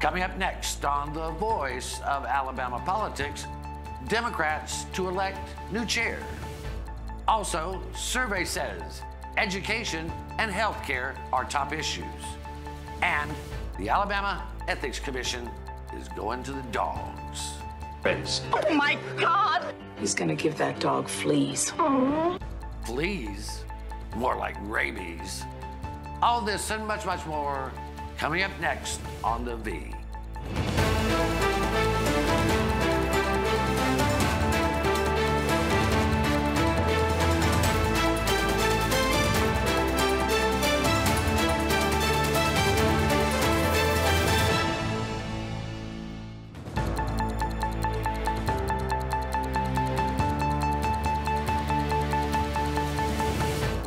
Coming up next on The Voice of Alabama Politics, Democrats to elect new chair. Also, survey says education and health care are top issues. And the Alabama Ethics Commission is going to the dogs. Oh my God! He's gonna give that dog fleas. Fleas? More like rabies. All this and much, much more coming up next on The V.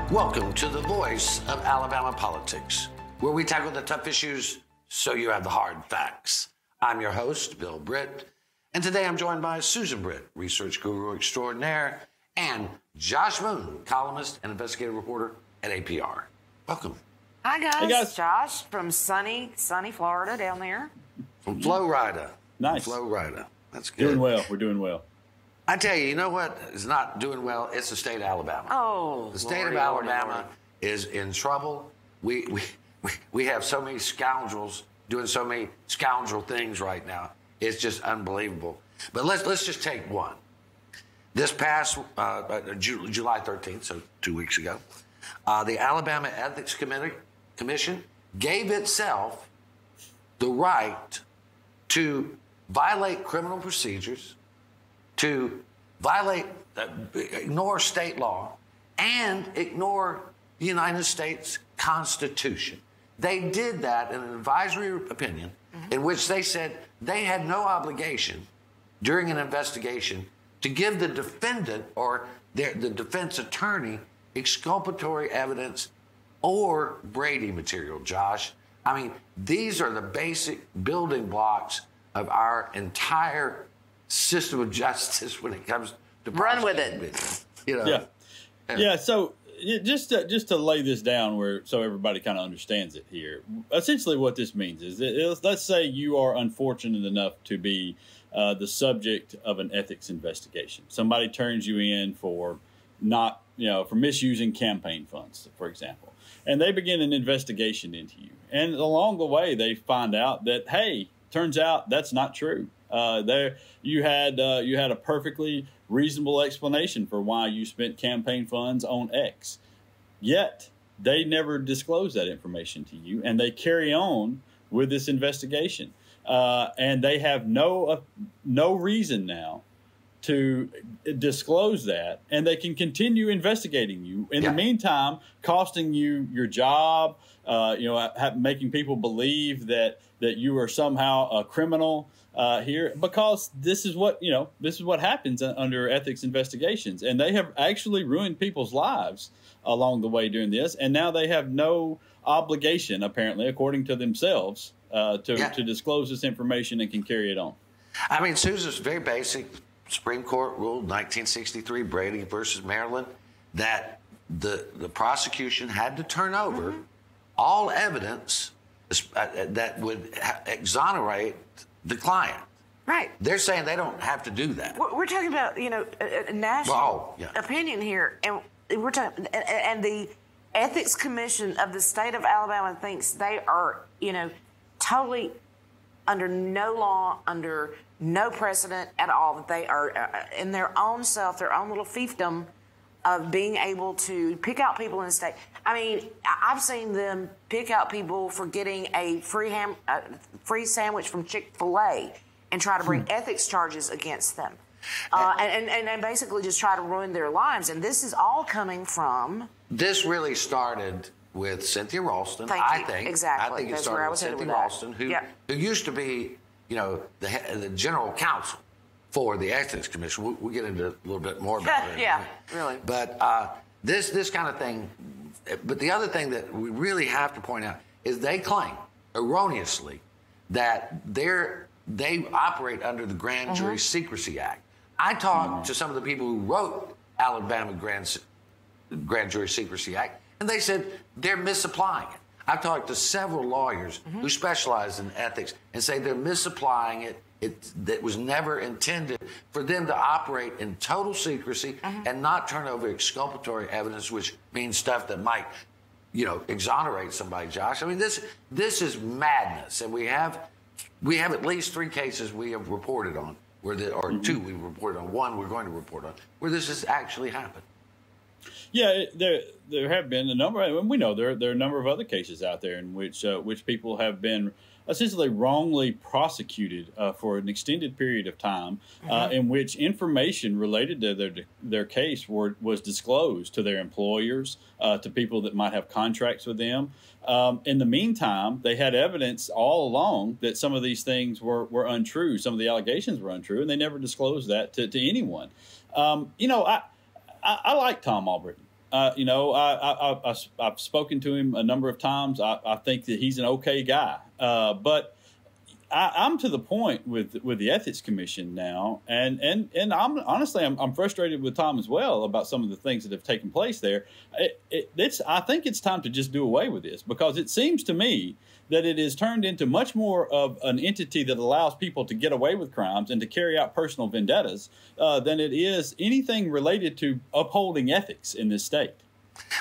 Welcome to the voice of Alabama politics, where we tackle the tough issues so you have the hard facts. I'm your host, Bill Britt, and today I'm joined by Susan Britt, research guru extraordinaire, and Josh Moon, columnist and investigative reporter at APR. Welcome. Hi guys. Hey, guys. Josh from sunny, sunny Florida down there. From Florida. Nice. Florida. That's good. Doing well. We're doing well. I tell you, you know what is not doing well? It's the state of Alabama. Oh, The state Lordy, of Alabama Lordy. is in trouble. We, we, we, have so many scoundrels doing so many scoundrel things right now. It's just unbelievable. But let's, let's just take one. This past uh, uh, July 13th, so two weeks ago, uh, the Alabama Ethics Committee, Commission gave itself the right to violate criminal procedures, to violate, uh, ignore state law, and ignore the United States Constitution. They did that in an advisory opinion in which they said they had no obligation during an investigation to give the defendant or their, the defense attorney exculpatory evidence or Brady material, Josh. I mean, these are the basic building blocks of our entire system of justice when it comes to Run with it. You know, Yeah. Yeah. So y- just to, just to lay this down where so everybody kind of understands it here. Essentially, what this means is, it- let's say you are unfortunate enough to be uh, the subject of an ethics investigation. Somebody turns you in for not you know for misusing campaign funds, for example, and they begin an investigation into you. And along the way, they find out that hey, turns out that's not true. Uh, there, you had uh, you had a perfectly reasonable explanation for why you spent campaign funds on X. Yet they never disclose that information to you, and they carry on with this investigation. Uh, and they have no uh, no reason now to disclose that, and they can continue investigating you. In Yeah. the meantime, costing you your job, uh, you know, making people believe that that you are somehow a criminal uh, here, because this is what you know. This is what happens uh, under ethics investigations, and they have actually ruined people's lives along the way doing this, and now they have no obligation, apparently, according to themselves, uh, to Yeah. to disclose this information and can carry it on. I mean, Susan's very basic. Supreme Court ruled 1963, Brady versus Maryland, that the the prosecution had to turn over all evidence uh, that would exonerate the client. Right. They're saying they don't have to do that. We're, we're talking about you know a, a national Well, yeah. opinion here, and we're talking, and, and the ethics commission of the state of Alabama thinks they are you know totally under no law, under no precedent at all. That they are uh, in their own self, their own little fiefdom of being able to pick out people in the state. I mean, I've seen them pick out people for getting a free ham, uh, free sandwich from Chick Fil A, and try to bring ethics charges against them, uh, and, and and basically just try to ruin their lives. And this is all coming from This really started with Cynthia Ralston. Thank I you. think Exactly. I think it That's started I with Cynthia with. Ralston, who Yeah. who used to be, you know, the the general counsel for the Ethics Commission. We'll, we'll get into a little bit more about it. Yeah, really. But uh, this this kind of thing. But the other thing that we really have to point out is they claim erroneously that they're they operate under the Grand Mm-hmm. Jury Secrecy Act. I talked to some of the people who wrote Alabama Grand, grand Jury Secrecy Act, and they said they're misapplying it. I've talked to several lawyers Mm-hmm. who specialize in ethics and say they're misapplying it. It that was never intended for them to operate in total secrecy Mm-hmm. and not turn over exculpatory evidence, which means stuff that might, you know, exonerate somebody. Josh, I mean this this is madness, and we have we have at least three cases we have reported on where the or two we reported on, one we're going to report on where this has actually happened. Yeah, there there have been a number, and we know there there are a number of other cases out there in which uh, which people have been essentially wrongly prosecuted uh, for an extended period of time, uh, in which information related to their their case were, was disclosed to their employers, uh, to people that might have contracts with them. Um, in the meantime, they had evidence all along that some of these things were, were untrue. Some of the allegations were untrue, and they never disclosed that to, to anyone. Um, you know, I, I, I like Tom Albritton. Uh, you know, I, I, I, I've spoken to him a number of times. I, I think that he's an okay guy. Uh, but I, I'm to the point with with the ethics commission now, and and and I'm honestly I'm, I'm frustrated with Tom as well about some of the things that have taken place there. It, it, it's I think it's time to just do away with this because it seems to me that it is turned into much more of an entity that allows people to get away with crimes and to carry out personal vendettas uh, than it is anything related to upholding ethics in this state.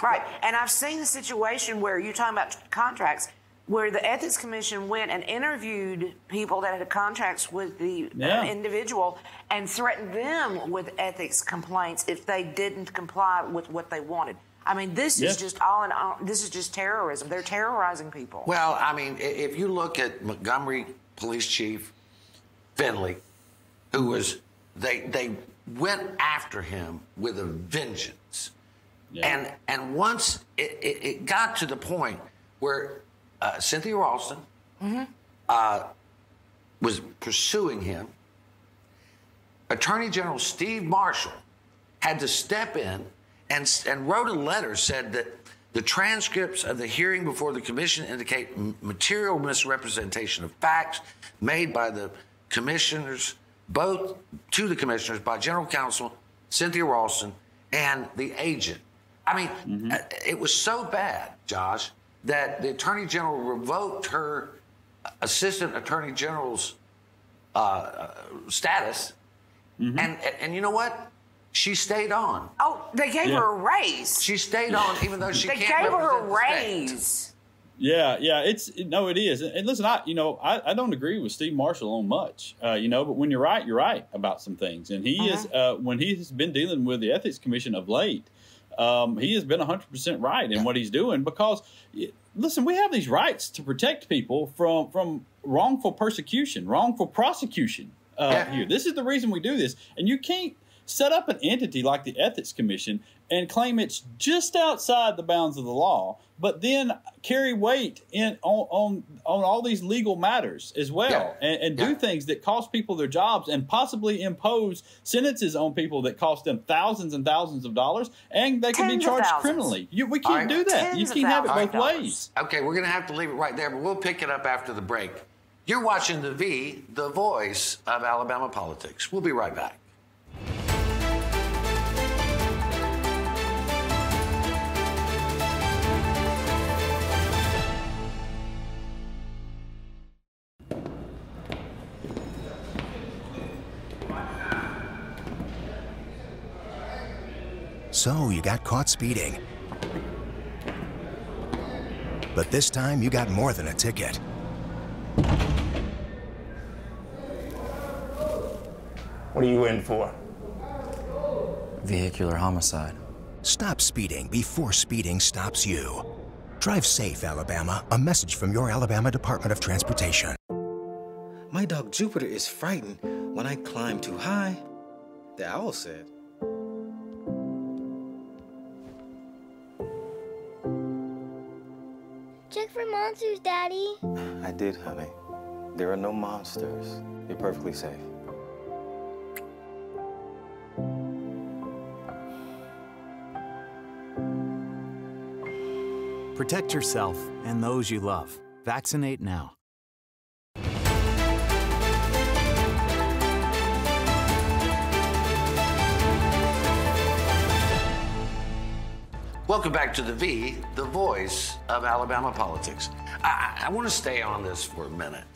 Right. And I've seen the situation where you're talking about contracts where the ethics commission went and interviewed people that had contracts with the uh, Yeah. individual and threatened them with ethics complaints if they didn't comply with what they wanted. I mean, this Yes. is just all in all, this is just terrorism. They're terrorizing people. Well, I mean, if you look at Montgomery Police Chief Finley, who was they they went after him with a vengeance, Yeah. and and once it, it, it got to the point where uh, Cynthia Ralston uh, was pursuing him, Attorney General Steve Marshall had to step in and, and wrote a letter said that the transcripts of the hearing before the commission indicate m- material misrepresentation of facts made by the commissioners, both to the commissioners by General Counsel Cynthia Ralston and the agent. I mean, uh, it was so bad, Josh, that the Attorney General revoked her Assistant Attorney General's uh, status, and, and and you know what? She stayed on. oh, they gave Yeah. her a raise. She stayed on, even though she they can't gave her a represent the state. raise. Yeah, yeah, it's no, it is. And listen, I you know I, I don't agree with Steve Marshall on much, uh, you know, but when you're right, you're right about some things. And he is uh, when he has been dealing with the ethics commission of late, um, he has been 100 percent right in what he's doing because listen, we have these rights to protect people from from wrongful persecution, wrongful prosecution uh, Yeah. here. This is the reason we do this, and you can't set up an entity like the ethics commission and claim it's just outside the bounds of the law, but then carry weight in on on, on all these legal matters as well, Yeah. and, and do things that cost people their jobs and possibly impose sentences on people that cost them thousands and thousands of dollars, and they can be Tens of charged criminally. You, we can't right. do that. You Tens of can't have it thousands both of ways. Okay, we're going to have to leave it right there, but we'll pick it up after the break. You're watching the V, the voice of Alabama politics. We'll be right back. So you got caught speeding. But this time you got more than a ticket. What are you in for? Vehicular homicide. Stop speeding before speeding stops you. Drive safe, Alabama. A message from your Alabama Department of Transportation. My dog Jupiter is frightened when I climb too high. The owl said. For monsters, Daddy. I did, honey. There are no monsters. You're perfectly safe. Protect yourself and those you love. Vaccinate now. Welcome back to the V, the voice of Alabama politics. I, I, want to stay on this for a minute.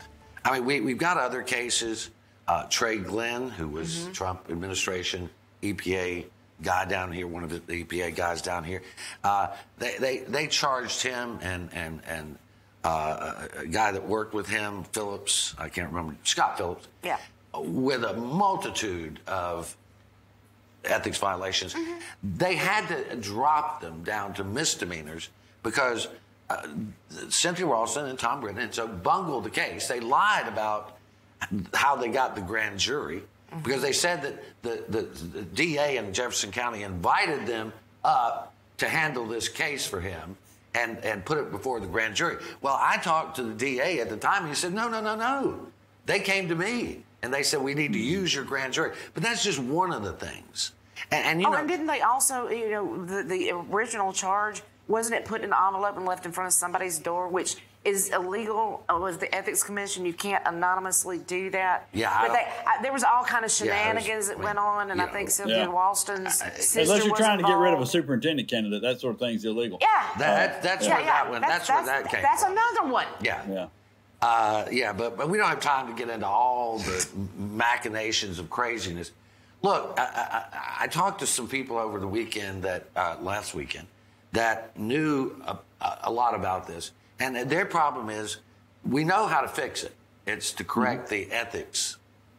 I mean, we, we've got other cases. Uh, Trey Glenn, who was Trump administration EPA guy down here, one of the, the EPA guys down here, uh, they, they, they charged him and, and, and uh, a guy that worked with him, Phillips, I can't remember, Scott Phillips, Yeah. with a multitude of ethics violations. They had to drop them down to misdemeanors because uh, Cynthia Ralston and Tom Brennan so bungled the case. They lied about how they got the grand jury because they said that the, the, the DA in Jefferson County invited them up to handle this case for him and, and put it before the grand jury. Well, I talked to the DA at the time and he said, no, no, no, no. They came to me and they said, we need to use your grand jury. But that's just one of the things. And, and you oh, know, and didn't they also, you know, the, the original charge, wasn't it put in an envelope and left in front of somebody's door, which is illegal with the Ethics Commission? You can't anonymously do that. Yeah, But don't- they, I, there was all kind of Yeah, there's- shenanigans that went on, and I think Sylvia Cynthia Yeah. Ralston's sister Unless you're was trying to get rid of a superintendent candidate, that sort of thing's illegal. Yeah. that, that's yeah, where yeah. that one, that's, where that came That's from. another one. Yeah. Yeah. Uh, yeah, but, but we don't have time to get into all the machinations of craziness. Look, I, I, I- I talked to some people over the weekend that uh, last weekend that knew a, a lot about this, and their problem is we know how to fix it. It's to correct the ethics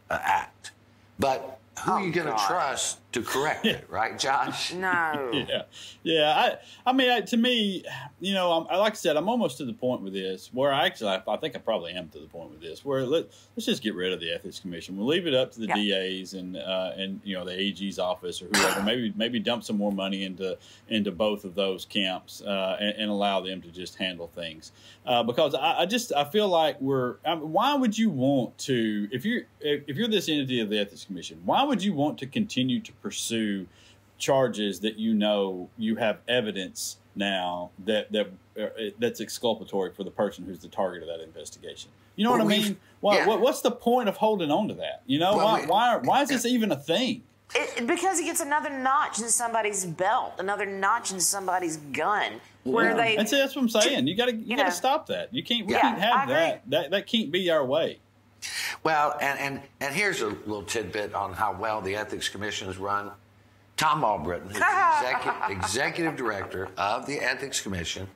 uh, act, but who are you going to trust to correct it, right, Josh? No. Yeah, yeah. I, I mean, I, to me, you know, I'm, like I said, I'm almost to the point with this where I actually, I, I think I probably am to the point with this where let, let's just get rid of the ethics commission. We'll leave it up to the Yeah. DAs and uh, and you know the AG's office or whoever. maybe maybe dump some more money into into both of those camps uh, and, and allow them to just handle things. Uh, because I, I just I feel like we're. I mean, why would you want to if you're if, if you're this entity of the ethics commission? Why would you want to continue to pursue charges that you know you have evidence now that that uh, that's exculpatory for the person who's the target of that investigation. You know Well, what I mean? Why, yeah. what, what's the point of holding on to that? You know Well, why, we- why why is this even a thing? It, because it gets another notch in somebody's belt, another notch in somebody's gun, where they. And see, that's what I'm saying. You got to you, you got to know. stop that. You can't we Yeah, can't have that. That that can't be our way. Well, and, and, and here's a little tidbit on how well the Ethics Commission is run. Tom Albritton, who's the execu- executive director of the Ethics Commission,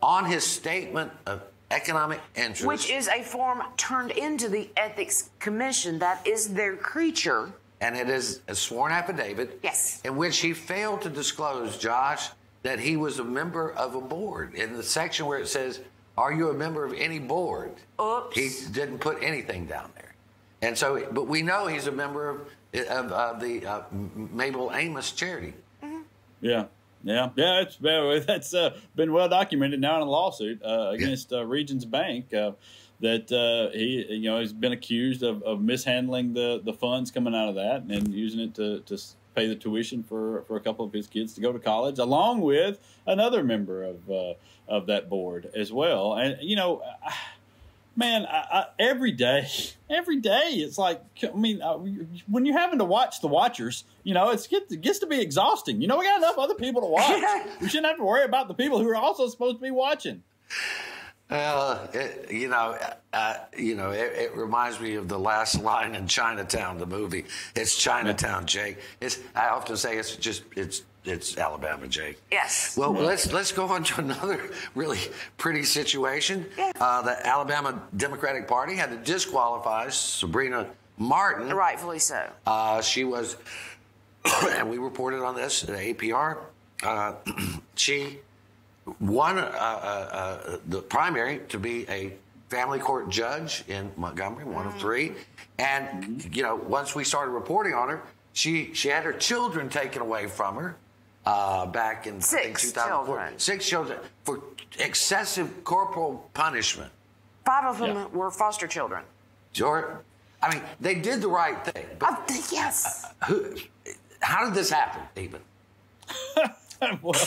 on his statement of economic interest, Which is a form turned into the Ethics Commission. That is their creature. and it is a sworn affidavit, Yes. in which he failed to disclose, Josh, that he was a member of a board. In the section where it says, "Are you a member of any board?" Oops. He didn't put anything down there, and so, but we know he's a member of of, of the uh, Mabel Amos charity. Yeah. Yeah, yeah, it's well, that's uh, been well documented now in a lawsuit uh, against uh, Regions Bank uh, that uh, he, you know, he's been accused of, of mishandling the, the funds coming out of that and using it to, to s- pay the tuition for, for a couple of his kids to go to college, along with another member of uh, of that board as well. And you know, I- man, I, I, every day, every day, it's like I mean, uh, when you're having to watch the watchers, you know, it's it gets to be exhausting. You know, we got enough other people to watch. we shouldn't have to worry about the people who are also supposed to be watching. Well, it, you know, uh, you know, it, it reminds me of the last line in Chinatown, the movie. It's Chinatown, Jake. It's I often say it's just it's it's Alabama, Jake. Yes. Well, let's let's go on to another really pretty situation. Uh, the Alabama Democratic Party had to disqualify Sebrina Martin. Rightfully so. Uh, she was, and we reported on this at APR. Uh, she won uh, uh, uh, the primary to be a family court judge in Montgomery, one of three. And you know, once we started reporting on her, she she had her children taken away from her uh, back in Six 2004. children. Six children for excessive corporal punishment. Five of them Yeah. were foster children. Sure. I mean, they did the right thing, but th- yes. who, how did this happen, even? well,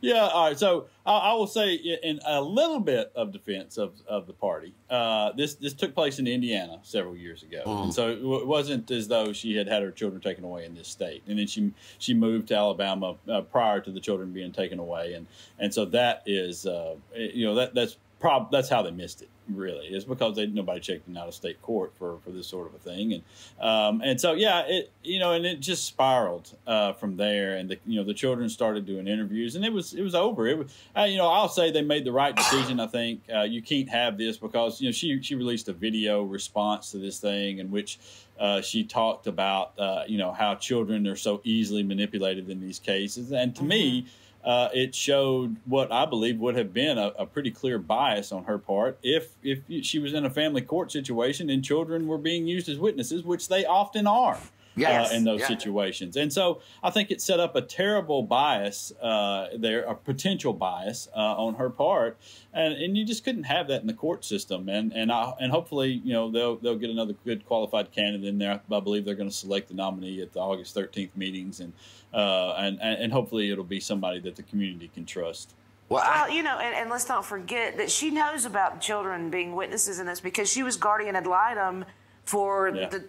yeah. All right. So I, I, will say, in a little bit of defense of, of the party, uh, this this took place in Indiana several years ago, mm. and so it wasn't as though she had had her children taken away in this state, and then she she moved to Alabama uh, prior to the children being taken away, and and so that is, uh, you know, that that's prob that's how they missed it really. Is because they nobody checked in out of state court for for this sort of a thing. And um, and so yeah it you know and it just spiraled uh, from there. And the you know the children started doing interviews and it was it was over. It was uh, you know I'll say they made the right decision I think. Uh, you can't have this because you know she she released a video response to this thing in which uh, she talked about uh, you know how children are so easily manipulated in these cases. And to mm-hmm. me uh, it showed what I believe would have been a, a, pretty clear bias on her part if if she was in a family court situation and children were being used as witnesses, which they often are. Yes. Uh, in those yeah. situations. And so I think it set up a terrible bias uh, there, a potential bias uh, on her part, and and you just couldn't have that in the court system. And and I, and hopefully you know they'll they'll get another good qualified candidate in there. I believe they're going to select the nominee at the August 13th meetings, and uh, and and hopefully it'll be somebody that the community can trust. Well, well, you know, and, and, let's not forget that she knows about children being witnesses in this because she was guardian ad litem for yeah. the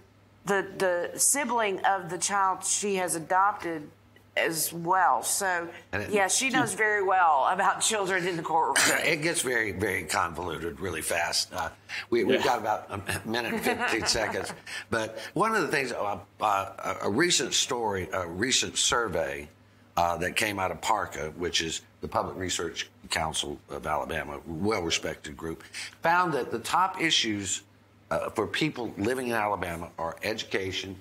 the the sibling of the child she has adopted as well. So, it, yeah, she knows very well about children in the courtroom. It gets very, very convoluted really fast. Uh, we, have got about a minute and 15 seconds. But one of the things, uh, uh, a recent story, a recent survey uh, that came out of PARCA, which is the Public Research Council of Alabama, well respected group, found that the top issues uh, for people living in Alabama are education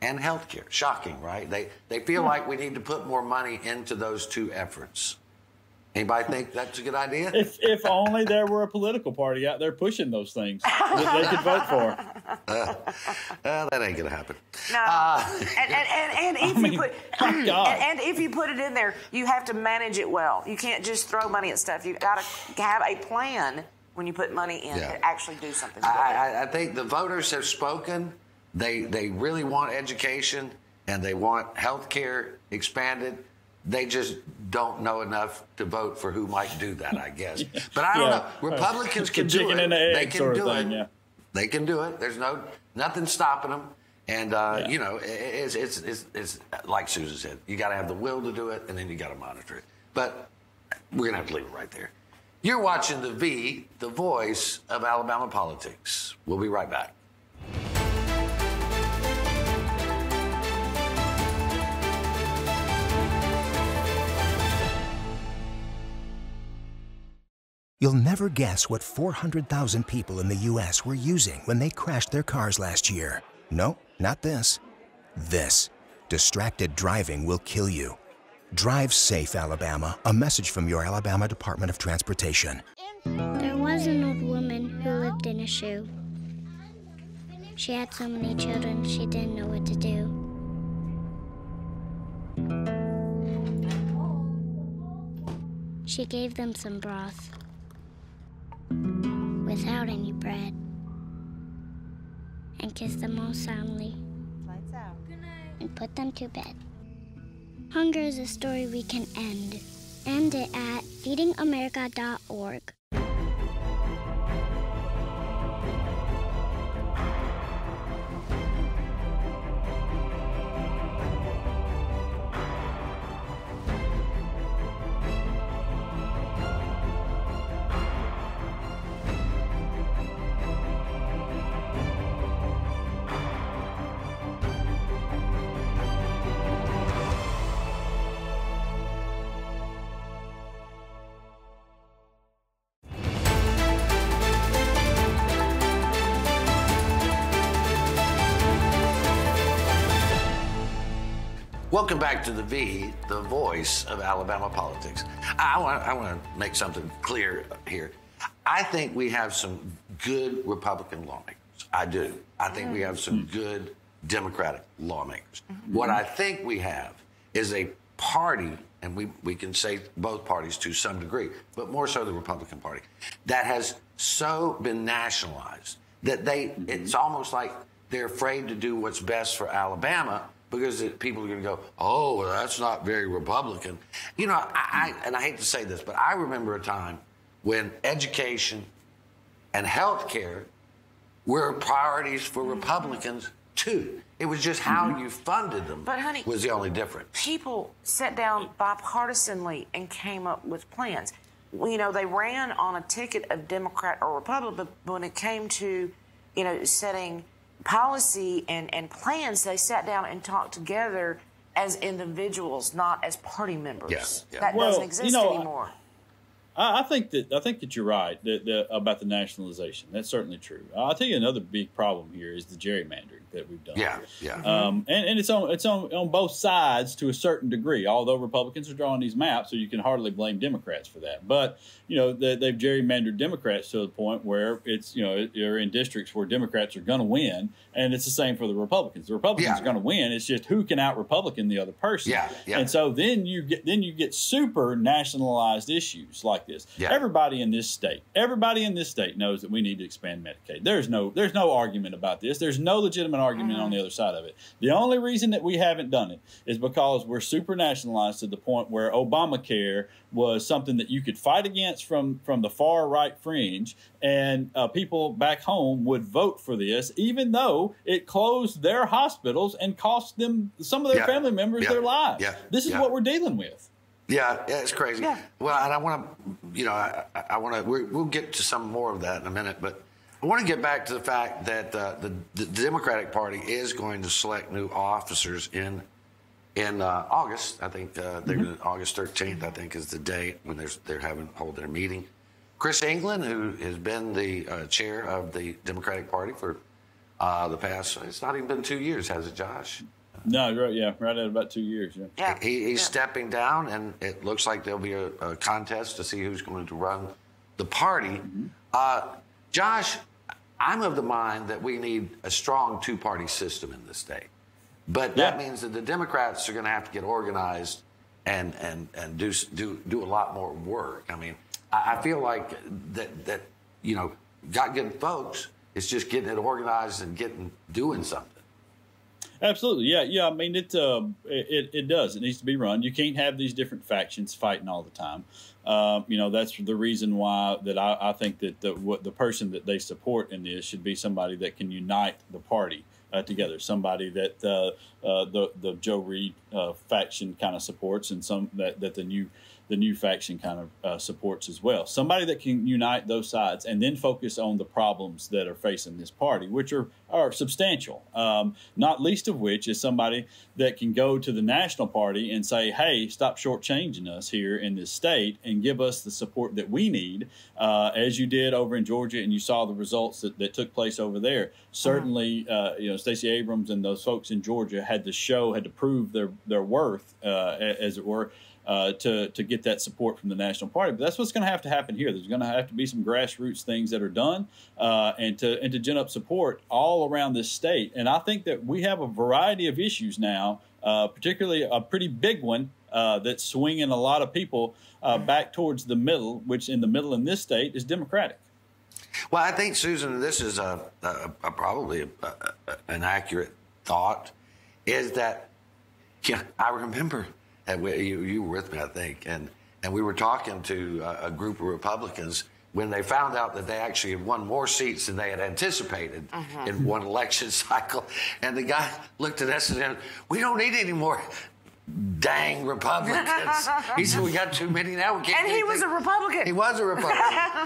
and healthcare. Shocking, right? They they feel like we need to put more money into those two efforts. Anybody think that's a good idea? If, if only there were a political party out there pushing those things that they could vote for. Uh, uh, that ain't gonna happen. No, uh, and, and, and, and, if I mean, you put and, and, if you put it in there, you have to manage it well. You can't just throw money at stuff. You've got to have a plan when you put money in yeah. to actually do something. I, I, I think the voters have spoken. They they really want education and they want health care expanded. They just don't know enough to vote for who might do that, I guess. But I don't yeah. know. Republicans can do it. they can do it. Yeah. They can do it. There's no nothing stopping them. And uh, yeah. you know, it's, it's, it's it's like Susan said. You got to have the will to do it, and then you got to monitor it. But we're gonna have to leave it right there. You're watching the V, the voice of Alabama politics. We'll be right back. You'll never guess what 400,000 people in the U.S. were using when they crashed their cars last year. No, not this. This. Distracted driving will kill you. Drive safe, Alabama. A message from your Alabama Department of Transportation. There was an old woman who lived in a shoe. She had so many children, she didn't know what to do. She gave them some broth without any bread and kissed them all soundly and put them to bed. Hunger is a story we can end. End it at feedingamerica.org. Welcome back to the V, the voice of Alabama politics. I want, I want to make something clear here. I think we have some good Republican lawmakers. I do. I think we have some mm-hmm. good Democratic lawmakers. Mm-hmm. What I think we have is a party, and we, we can say both parties to some degree, but more so the Republican Party, that has so been nationalized that they mm-hmm. it's almost like they're afraid to do what's best for Alabama because people are going to go, oh, that's not very Republican. You know, I, I, and I hate to say this, but I remember a time when education and health care were priorities for mm-hmm. Republicans too. It was just how mm-hmm. you funded them But, honey- was the only difference. people sat down bipartisanly and came up with plans. You know, they ran on a ticket of Democrat or Republican, but when it came to, you know, setting policy and, and plans, they sat down and talked together as individuals, not as party members. Yeah, yeah. That Well, doesn't you exist know, anymore. I, I think that I think that you're right that, that, about the nationalization. That's certainly true. I'll tell you another big problem here is the gerrymandering that we've done. Yeah, yeah. Um, and, and it's on it's on, on both sides to a certain degree. Although Republicans are drawing these maps, so you can hardly blame Democrats for that. But you know they, they've gerrymandered Democrats to the point where it's you know you're in districts where Democrats are going to win, and it's the same for the Republicans. The Republicans Yeah. are going to win. It's just who can out Republican the other person. Yeah, yeah. And so then you get then you get super nationalized issues like this. Yeah. Everybody in this state, everybody in this state knows that we need to expand Medicaid. There's no there's no argument about this. There's no legitimate argument on the other side of it. The only reason that we haven't done it is because we're super nationalized to the point where Obamacare was something that you could fight against from from the far right fringe, and uh, people back home would vote for this, even though it closed their hospitals and cost them some of their Yeah. family members Yeah. their lives. Yeah. This is Yeah. what we're dealing with. Yeah, yeah, it's crazy. Yeah. Well, and I want to, you know, I, I- I want to. We'll get to some more of that in a minute, but I want to get back to the fact that uh, the, the Democratic Party is going to select new officers in in uh, August. I think uh, they're gonna, August 13th. I think is the date when they're they're having hold their meeting. Chris England, who has been the uh, chair of the Democratic Party for uh, the past, it's not even been two years, has it, Josh? No, right, yeah, right at about two years. Yeah. Yeah. He, he's Yeah. stepping down, and it looks like there'll be a, a contest to see who's going to run the party. Uh, Josh, I'm of the mind that we need a strong two party system in this state. But that means that the Democrats are going to have to get organized and, and, and do, do, do a lot more work. I mean, I, I feel like that, that, you know, got good folks, it's just getting it organized and getting doing something. Absolutely, yeah, yeah. I mean, it, uh, it it does. It needs to be run. You can't have these different factions fighting all the time. Um, you know, that's the reason why that I, I think that the what the person that they support in this should be somebody that can unite the party uh, together. Somebody that uh, uh, the the Joe Reed uh, faction kind of supports, and some that that the new the new faction kind of uh, supports as well. Somebody that can unite those sides and then focus on the problems that are facing this party, which are are substantial. Um, not least of which is somebody that can go to the national party and say, "Hey, stop shortchanging us here in this state and give us the support that we need," uh, as you did over in Georgia, and you saw the results that, that took place over there. Certainly, uh, you know, Stacey Abrams and those folks in Georgia had to show, had to prove their their worth, uh, as it were uh, to to get that support from the national party. But that's what's going to have to happen here. There's going to have to be some grassroots things that are done, uh, and to and to gin up support all around this state. And I think that we have a variety of issues now, uh, particularly a pretty big one uh, that's swinging a lot of people uh, back towards the middle, which in the middle in this state is Democratic. Well, I think Susan, this is a, a, a probably a, an accurate thought. Is that yeah? I remember that we, you, you were with me, I think, and and we were talking to a, a group of Republicans when they found out that they actually had won more seats than they had anticipated mm-hmm. in one election cycle. And the guy looked at us and said, "We don't need any more." Dang Republicans! he said, "We got too many now. We can't." And he was a Republican. He was a Republican.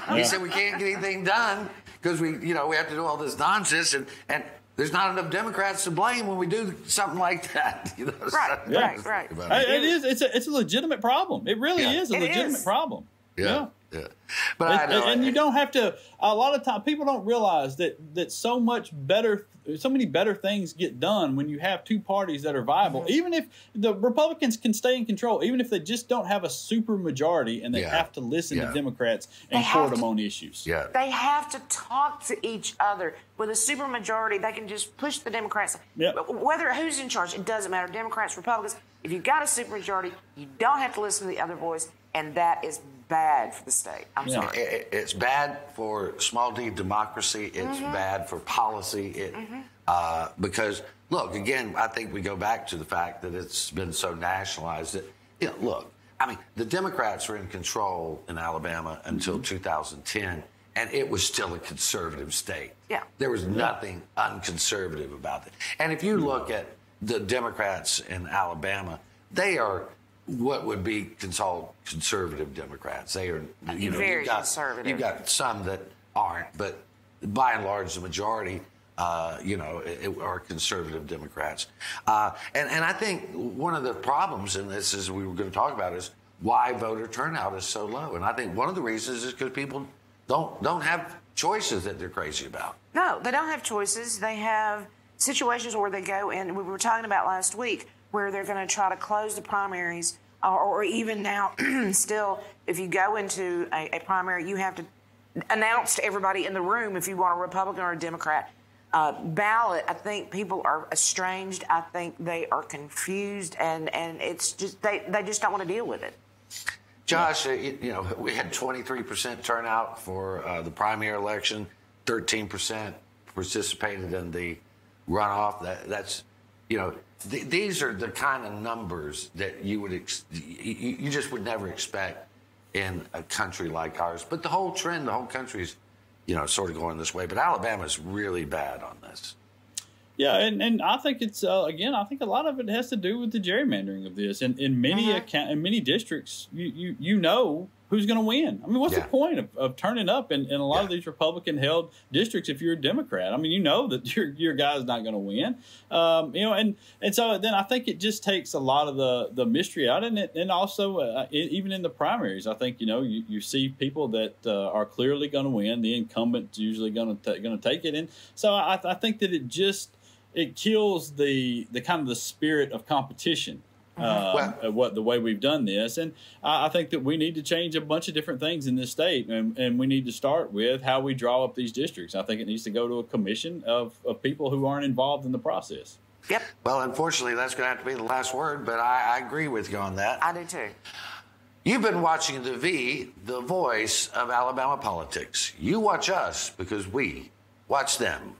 He said we can't get anything done because we, you know, we have to do all this nonsense, and and there's not enough Democrats to blame when we do something like that. You know, Right, So- right, right. About it. it is. It's a it's a legitimate problem. It really Yeah. is a It legitimate is. problem. Yeah, yeah. But and, I know, and you don't have to. A lot of time, people don't realize that that so much better, so many better things get done when you have two parties that are viable. Mm-hmm. Even if the Republicans can stay in control, even if they just don't have a super majority and they Yeah. have to listen Yeah. to Democrats and They court them on issues. Yeah. They have to talk to each other. With a super majority, they can just push the Democrats. Yeah. Whether who's in charge, it doesn't matter. Democrats, Republicans. If you've got a super majority, you don't have to listen to the other voice, and that is bad for the state. I'm Yeah. sorry. It- it- it's bad for small d democracy. It's Mhm. bad for policy. It, uh, because look, again, I think we go back to the fact that it's been so nationalized that you know, look, I mean, the Democrats were in control in Alabama until 2010, and it was still a conservative state. Yeah. There was nothing unconservative about it. And if you look at the Democrats in Alabama, they are what would be called conservative Democrats. They are, you know, Very you've got, conservative. You've got some that aren't, but by and large, the majority, uh, you know, are conservative Democrats. Uh, and, and I think one of the problems in this, is we were going to talk about, is why voter turnout is so low. And I think one of the reasons is because people don't don't have choices that they're crazy about. No, they don't have choices. They have situations where they go in. We were talking about last week where they're going to try to close the primaries, or, or even now, still, if you go into a, a primary, you have to announce to everybody in the room if you want a Republican or a Democrat. Uh, ballot, I think people are estranged. I think they are confused, and, and it's just they, they just don't want to deal with it. Josh, uh, you, know, we had 23% turnout for uh, the primary election, 13% participated in the runoff. That, that's, you know, th- these are the kind of numbers that you would, ex- you, you just would never expect in a country like ours. But the whole trend, the whole country's, you know, sort of going this way. But Alabama's really bad on this. Yeah, and, and I think it's uh, again. I think a lot of it has to do with the gerrymandering of this. And in many Uh-huh. account, in many districts, you you, you know who's going to win. I mean, what's Yeah. the point of, of turning up in, in a lot of these Republican held districts if you're a Democrat? I mean, you know that your your guy's not going to win. Um, you know, and and so then I think it just takes a lot of the the mystery out, and it, and also uh, e- even in the primaries, I think you know you, you see people that uh, are clearly going to win. The incumbent's usually going to going to take it, and so I, I think that it just it kills the the kind of the spirit of competition. Uh, Well- of what the way we've done this, and I, I think that we need to change a bunch of different things in this state, and, and we need to start with how we draw up these districts. I think it needs to go to a commission of, of people who aren't involved in the process. Yep, Well, unfortunately, that's going to have to be the last word, but I, I agree with you on that. I do too. You've been watching The V, the voice of Alabama politics. You watch us because we watch them.